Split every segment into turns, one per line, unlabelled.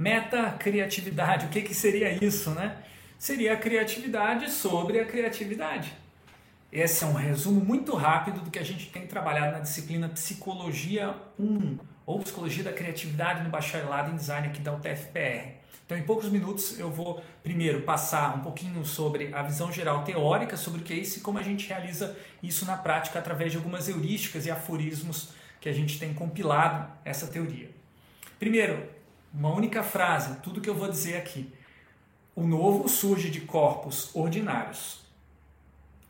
Meta-criatividade, o que, que seria isso, né? Seria a criatividade sobre a criatividade. Esse é um resumo muito rápido do que a gente tem trabalhado na disciplina Psicologia 1, ou Psicologia da Criatividade no Bacharelado em Design aqui da UTFPR. Então, em poucos minutos, eu vou primeiro passar um pouquinho sobre a visão geral teórica sobre o que é isso e como a gente realiza isso na prática através de algumas heurísticas e aforismos que a gente tem compilado essa teoria. Primeiro, uma única frase, tudo que eu vou dizer aqui. O novo surge de corpos ordinários,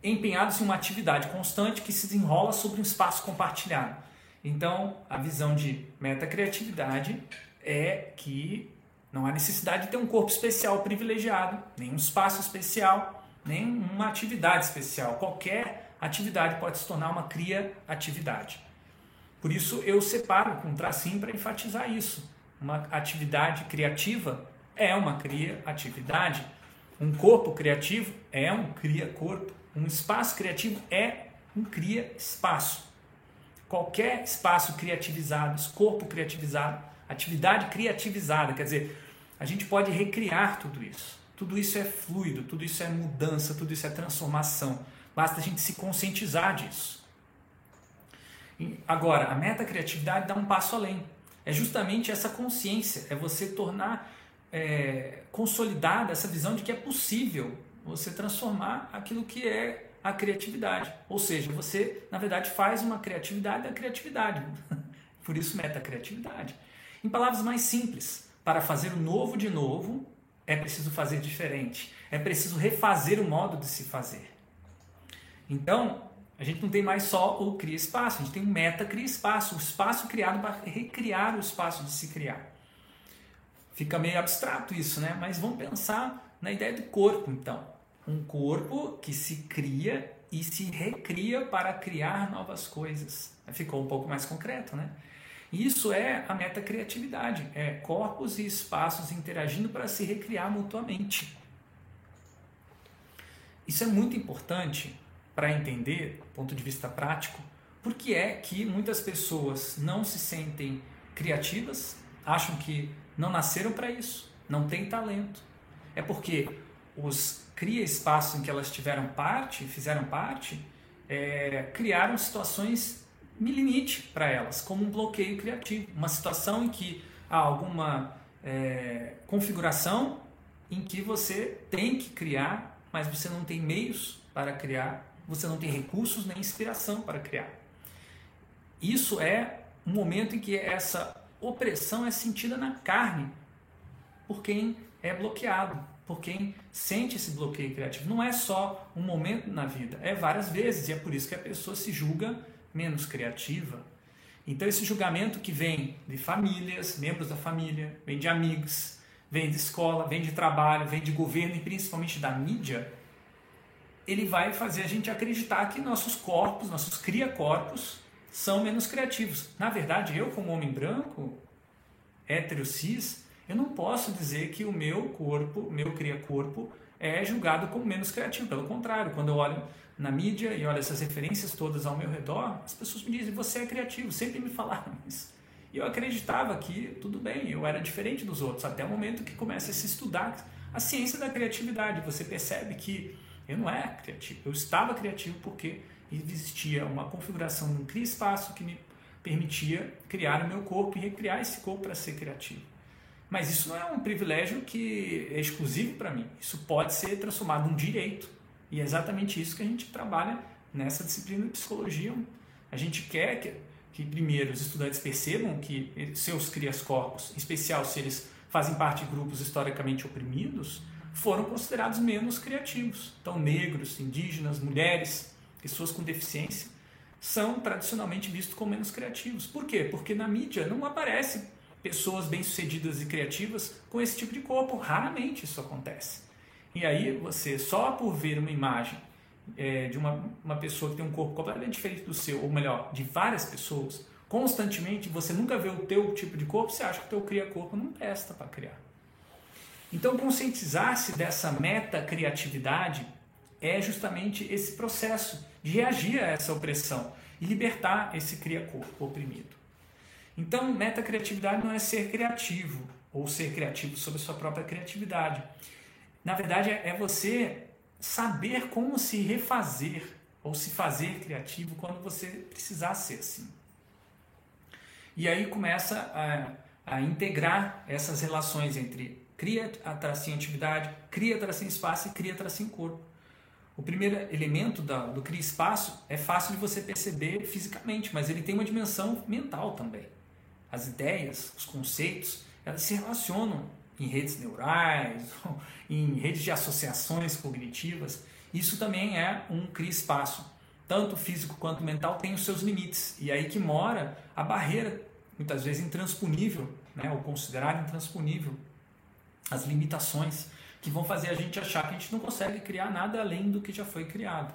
empenhados em uma atividade constante que se desenrola sobre um espaço compartilhado. Então, a visão de metacriatividade é que não há necessidade de ter um corpo especial privilegiado, nem um espaço especial, nem uma atividade especial. Qualquer atividade pode se tornar uma cria-atividade. Por isso eu separo com um tracinho para enfatizar isso. Uma atividade criativa é uma cria-atividade. Um corpo criativo é um cria-corpo. Um espaço criativo é um cria-espaço. Qualquer espaço criativizado, corpo criativizado, atividade criativizada, quer dizer, a gente pode recriar tudo isso. Tudo isso é fluido, tudo isso é mudança, tudo isso é transformação. Basta a gente se conscientizar disso. Agora, a meta criatividade dá um passo além. É justamente essa consciência, é você tornar é, consolidada essa visão de que é possível você transformar aquilo que é a criatividade. Ou seja, você, na verdade, faz uma criatividade da criatividade. Por isso, meta-criatividade. Em palavras mais simples, para fazer o novo de novo, é preciso fazer diferente. É preciso refazer o modo de se fazer. Então, a gente não tem mais só o cria espaço, a gente tem o meta cria espaço, o espaço criado para recriar o espaço de se criar. Fica meio abstrato isso, né? Mas vamos pensar na ideia do corpo, então. Um corpo que se cria e se recria para criar novas coisas. Ficou um pouco mais concreto, né? Isso é a metacriatividade, é corpos e espaços interagindo para se recriar mutuamente. Isso é muito importante para entender, do ponto de vista prático, por que é que muitas pessoas não se sentem criativas, acham que não nasceram para isso, não têm talento. É porque os cria espaços em que elas tiveram parte, fizeram parte, é, criaram situações limite para elas, como um bloqueio criativo, uma situação em que há alguma é, configuração em que você tem que criar, mas você não tem meios para criar, você não tem recursos nem inspiração para criar. Isso é um momento em que essa opressão é sentida na carne por quem é bloqueado, por quem sente esse bloqueio criativo. Não é só um momento na vida, é várias vezes, e é por isso que a pessoa se julga menos criativa. Então, esse julgamento que vem de famílias, membros da família, vem de amigos, vem de escola, vem de trabalho, vem de governo e principalmente da mídia, ele vai fazer a gente acreditar que nossos corpos, nossos cria-corpos, são menos criativos. Na verdade, eu, como homem branco, hétero cis, eu não posso dizer que o meu corpo, meu cria-corpo, é julgado como menos criativo. Pelo contrário, quando eu olho na mídia e olho essas referências todas ao meu redor, as pessoas me dizem: você é criativo. Sempre me falaram isso. E eu acreditava que tudo bem, eu era diferente dos outros, até o momento que começa a se estudar a ciência da criatividade. Você percebe que eu não era criativo, eu estava criativo porque existia uma configuração de um cria-espaço que me permitia criar o meu corpo e recriar esse corpo para ser criativo. Mas isso não é um privilégio que é exclusivo para mim. Isso pode ser transformado num direito. E é exatamente isso que a gente trabalha nessa disciplina de psicologia. A gente quer que, que primeiro os estudantes percebam que seus crias-corpos, em especial se eles fazem parte de grupos historicamente oprimidos, foram considerados menos criativos. Então, negros, indígenas, mulheres, pessoas com deficiência, são tradicionalmente vistos como menos criativos. Por quê? Porque na mídia não aparece pessoas bem-sucedidas e criativas com esse tipo de corpo. Raramente isso acontece. E aí você, só por ver uma imagem é, de uma, uma pessoa que tem um corpo completamente diferente do seu, ou melhor, de várias pessoas, constantemente, você nunca vê o teu tipo de corpo, você acha que o teu cria-corpo não presta para criar. Então, conscientizar-se dessa meta-criatividade é justamente esse processo de reagir a essa opressão e libertar esse cria-corpo oprimido. Então, metacriatividade não é ser criativo, ou ser criativo sobre sua própria criatividade. Na verdade, é você saber como se refazer ou se fazer criativo quando você precisar ser assim. E aí começa a, a integrar essas relações entre cria, tracinho atividade, cria, tracinho espaço e cria, tracinho corpo. O primeiro elemento da, do cria espaço é fácil de você perceber fisicamente, mas ele tem uma dimensão mental também. As ideias, os conceitos, elas se relacionam em redes neurais, em redes de associações cognitivas. Isso também é um cria espaço. Tanto físico quanto mental tem os seus limites. E aí que mora a barreira, muitas vezes intransponível, né, ou considerada intransponível, as limitações que vão fazer a gente achar que a gente não consegue criar nada além do que já foi criado.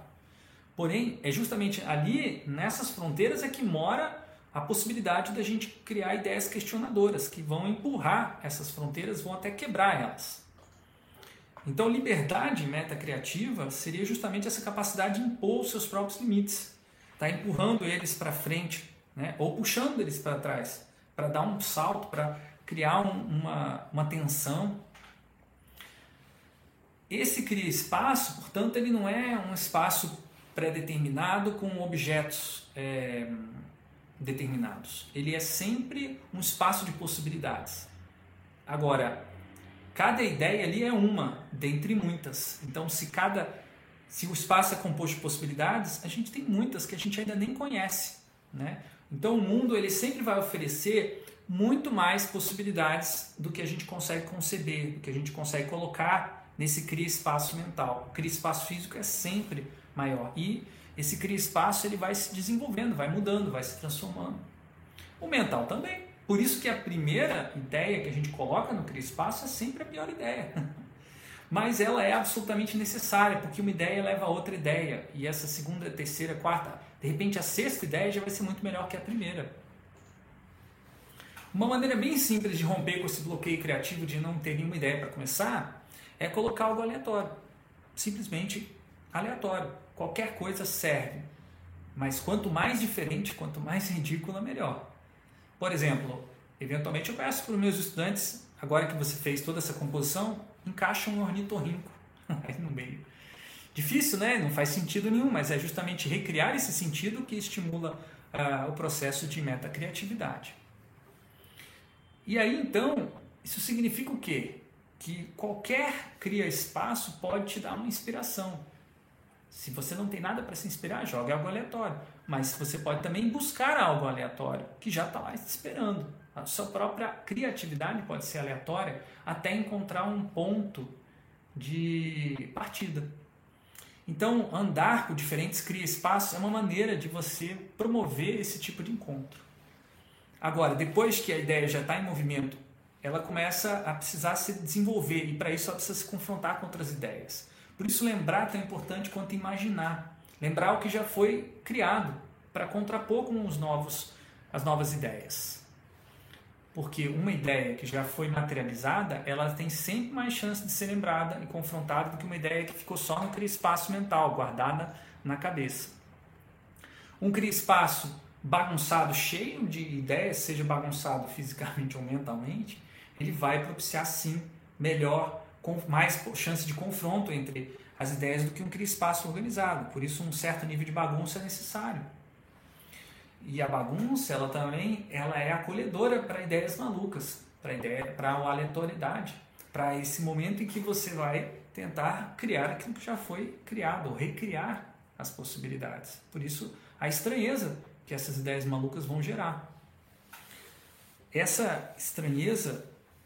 Porém, é justamente ali, nessas fronteiras, é que mora a possibilidade da gente criar ideias questionadoras que vão empurrar essas fronteiras, vão até quebrar elas. Então, liberdade metacriativa seria justamente essa capacidade de impor os seus próprios limites, tá empurrando eles para frente, né? ou puxando eles para trás, para dar um salto, para criar um, uma, uma tensão. Esse cria espaço, portanto, ele não é um espaço pré-determinado com objetos é, determinados. Ele é sempre um espaço de possibilidades. Agora, cada ideia ali é uma dentre muitas. Então, se cada se o espaço é composto de possibilidades, a gente tem muitas que a gente ainda nem conhece, né? Então, o mundo ele sempre vai oferecer muito mais possibilidades do que a gente consegue conceber, do que a gente consegue colocar nesse cria espaço mental. O cria espaço físico é sempre maior e esse cria espaço ele vai se desenvolvendo, vai mudando, vai se transformando. O mental também. Por isso que a primeira ideia que a gente coloca no cria espaço é sempre a pior ideia. Mas ela é absolutamente necessária, porque uma ideia leva a outra ideia. E essa segunda, terceira, quarta, de repente a sexta ideia já vai ser muito melhor que a primeira. Uma maneira bem simples de romper com esse bloqueio criativo de não ter nenhuma ideia para começar é colocar algo aleatório. Simplesmente aleatório. Qualquer coisa serve. Mas quanto mais diferente, quanto mais ridícula, melhor. Por exemplo, eventualmente eu peço para os meus estudantes, agora que você fez toda essa composição, encaixa um ornitorrinco aí no meio. Difícil, né? Não faz sentido nenhum, mas é justamente recriar esse sentido que estimula uh, o processo de metacriatividade. E aí então, isso significa o quê? Que qualquer cria espaço pode te dar uma inspiração. Se você não tem nada para se inspirar, jogue algo aleatório. Mas você pode também buscar algo aleatório que já está lá esperando. A sua própria criatividade pode ser aleatória até encontrar um ponto de partida. Então, andar por diferentes cria-espaços é uma maneira de você promover esse tipo de encontro. Agora, depois que a ideia já está em movimento, ela começa a precisar se desenvolver e para isso ela precisa se confrontar com outras ideias. Por isso, lembrar é tão importante quanto imaginar. Lembrar o que já foi criado para contrapor com os novos, as novas ideias. Porque uma ideia que já foi materializada, ela tem sempre mais chance de ser lembrada e confrontada do que uma ideia que ficou só naquele espaço mental, guardada na cabeça. Um cria-espaço bagunçado, cheio de ideias, seja bagunçado fisicamente ou mentalmente, ele vai propiciar sim melhor com mais chance de confronto entre as ideias do que um espaço organizado. Por isso, um certo nível de bagunça é necessário. E a bagunça, ela também ela é acolhedora para ideias malucas, para ideia, para a aleatoriedade, para esse momento em que você vai tentar criar aquilo que já foi criado, ou recriar as possibilidades. Por isso, a estranheza que essas ideias malucas vão gerar. Essa estranheza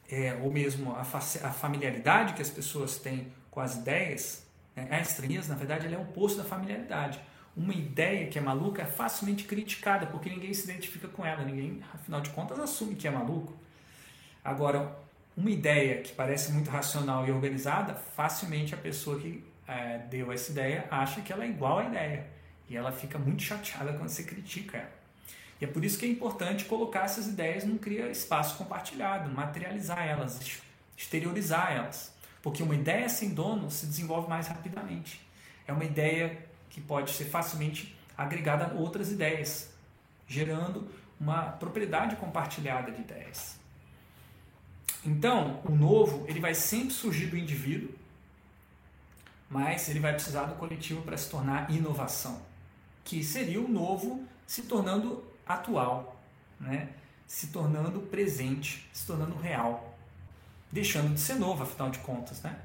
é, ou mesmo a, a, familiaridade que as pessoas têm com as ideias, né? a estranheza, na verdade, é o oposto da familiaridade. Uma ideia que é maluca é facilmente criticada, porque ninguém se identifica com ela, ninguém, afinal de contas, assume que é maluco. Agora, uma ideia que parece muito racional e organizada, facilmente a pessoa que é, deu essa ideia acha que ela é igual à ideia. E ela fica muito chateada quando você critica ela. E é por isso que é importante colocar essas ideias num cria espaço compartilhado, materializar elas, exteriorizar elas. Porque uma ideia sem dono se desenvolve mais rapidamente. É uma ideia que pode ser facilmente agregada a outras ideias, gerando uma propriedade compartilhada de ideias. Então, o novo ele vai sempre surgir do indivíduo, mas ele vai precisar do coletivo para se tornar inovação, que seria o novo se tornando atual, né? se tornando presente, se tornando real, deixando de ser novo, afinal de contas. Né?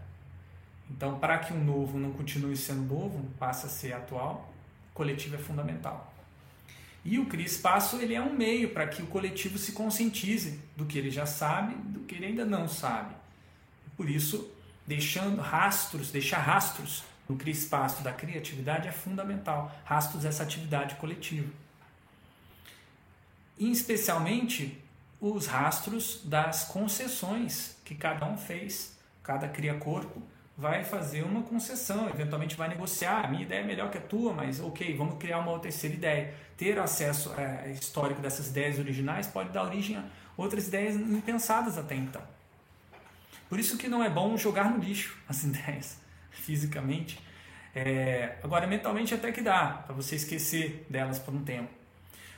Então, para que um novo não continue sendo novo, passe a ser atual, coletivo é fundamental. E o Cria Espaço ele é um meio para que o coletivo se conscientize do que ele já sabe, do que ele ainda não sabe. Por isso, deixando rastros, deixar rastros no Cria Espaço da criatividade é fundamental, rastros dessa atividade coletiva. Especialmente os rastros das concessões que cada um fez, cada cria corpo vai fazer uma concessão, eventualmente vai negociar. A minha ideia é melhor que a tua, mas ok, vamos criar uma terceira ideia. Ter acesso é, histórico dessas ideias originais pode dar origem a outras ideias impensadas até então. Por isso que não é bom jogar no lixo as ideias, fisicamente. É, agora, mentalmente até que dá, para você esquecer delas por um tempo.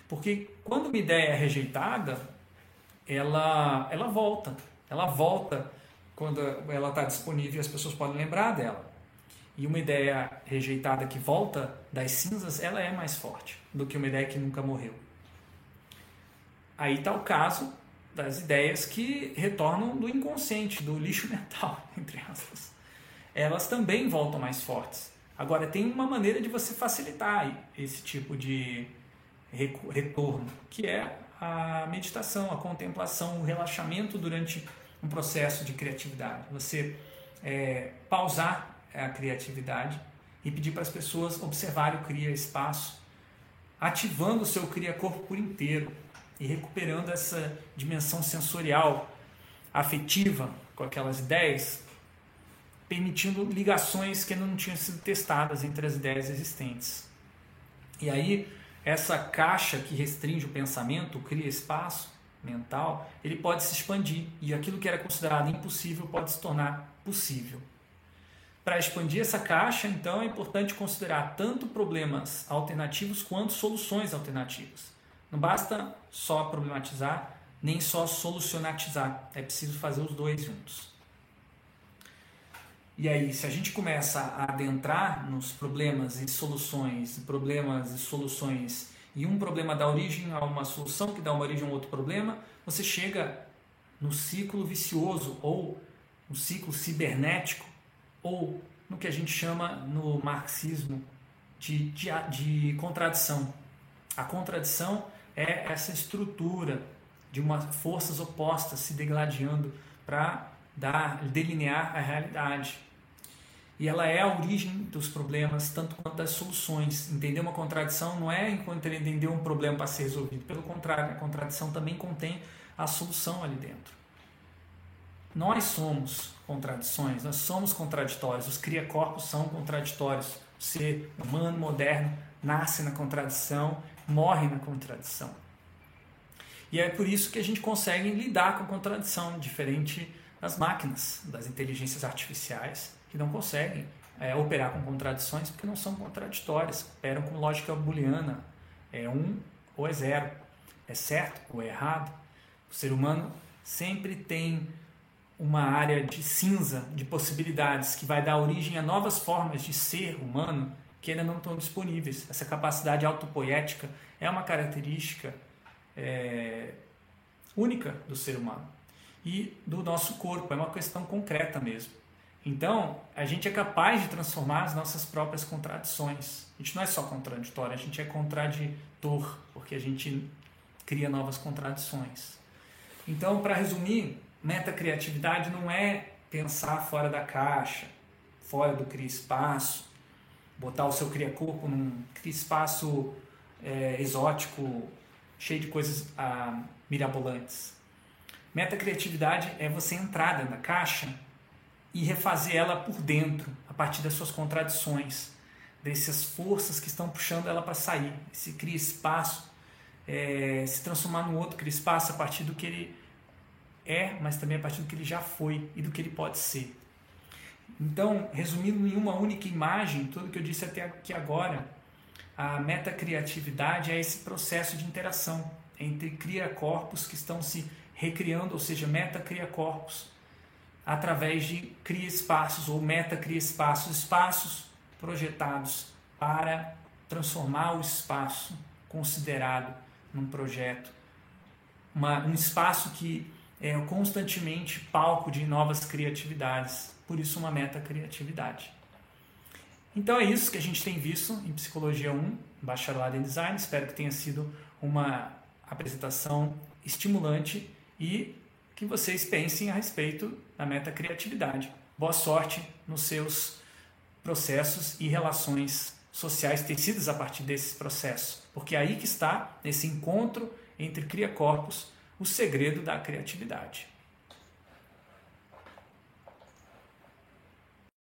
Porque quando uma ideia é rejeitada, ela, ela volta. Ela volta quando ela está disponível as pessoas podem lembrar dela. E uma ideia rejeitada que volta das cinzas, ela é mais forte do que uma ideia que nunca morreu. Aí está o caso das ideias que retornam do inconsciente, do lixo mental, entre aspas. Elas também voltam mais fortes. Agora, tem uma maneira de você facilitar esse tipo de retorno, que é a meditação, a contemplação, o relaxamento durante um processo de criatividade. Você é, pausar a criatividade e pedir para as pessoas observarem o Cria Espaço, ativando o seu Cria Corpo por inteiro e recuperando essa dimensão sensorial, afetiva com aquelas ideias, permitindo ligações que ainda não tinham sido testadas entre as ideias existentes. E aí, essa caixa que restringe o pensamento, cria espaço, mental, ele pode se expandir e aquilo que era considerado impossível pode se tornar possível. Para expandir essa caixa, então, é importante considerar tanto problemas alternativos quanto soluções alternativas. Não basta só problematizar, nem só solucionatizar. É preciso fazer os dois juntos. E aí, se a gente começa a adentrar nos problemas e soluções, problemas e soluções e um problema dá origem a uma solução que dá uma origem a um outro problema, você chega no ciclo vicioso ou no ciclo cibernético ou no que a gente chama no marxismo de, de, de contradição. A contradição é essa estrutura de uma forças opostas se degladiando para dar delinear a realidade. E ela é a origem dos problemas, tanto quanto das soluções. Entender uma contradição não é entender um problema para ser resolvido. Pelo contrário, a contradição também contém a solução ali dentro. Nós somos contradições, nós somos contraditórios. Os cria-corpos são contraditórios. O ser humano moderno nasce na contradição, morre na contradição. E é por isso que a gente consegue lidar com a contradição, diferente das máquinas, das inteligências artificiais que não conseguem é, operar com contradições porque não são contraditórias, operam com lógica booleana, é um ou é zero, é certo ou é errado. O ser humano sempre tem uma área de cinza, de possibilidades, que vai dar origem a novas formas de ser humano que ainda não estão disponíveis. Essa capacidade autopoética é uma característica é, única do ser humano e do nosso corpo, é uma questão concreta mesmo. Então, a gente é capaz de transformar as nossas próprias contradições. A gente não é só contraditório, a gente é contraditor, porque a gente cria novas contradições. Então, para resumir, metacriatividade não é pensar fora da caixa, fora do cria espaço, botar o seu cria corpo num cria espaço é, exótico, cheio de coisas ah, mirabolantes. Metacriatividade é você entrar dentro da caixa e refazer ela por dentro, a partir das suas contradições, dessas forças que estão puxando ela para sair. Se cria espaço, é, se transformar no outro, cria espaço a partir do que ele é, mas também a partir do que ele já foi e do que ele pode ser. Então, resumindo em uma única imagem, tudo que eu disse até aqui agora, a metacriatividade é esse processo de interação entre cria-corpos que estão se recriando, ou seja, meta cria corpos, através de cria espaços ou meta cria espaços, espaços projetados para transformar o espaço considerado num projeto, uma, um espaço que é constantemente palco de novas criatividades, por isso uma meta criatividade. Então é isso que a gente tem visto em Psicologia 1, Bacharelado em Design. Espero que tenha sido uma apresentação estimulante e que vocês pensem a respeito da meta criatividade. Boa sorte nos seus processos e relações sociais tecidas a partir desses processos, porque é aí que está, nesse encontro entre cria corpos, o segredo da criatividade.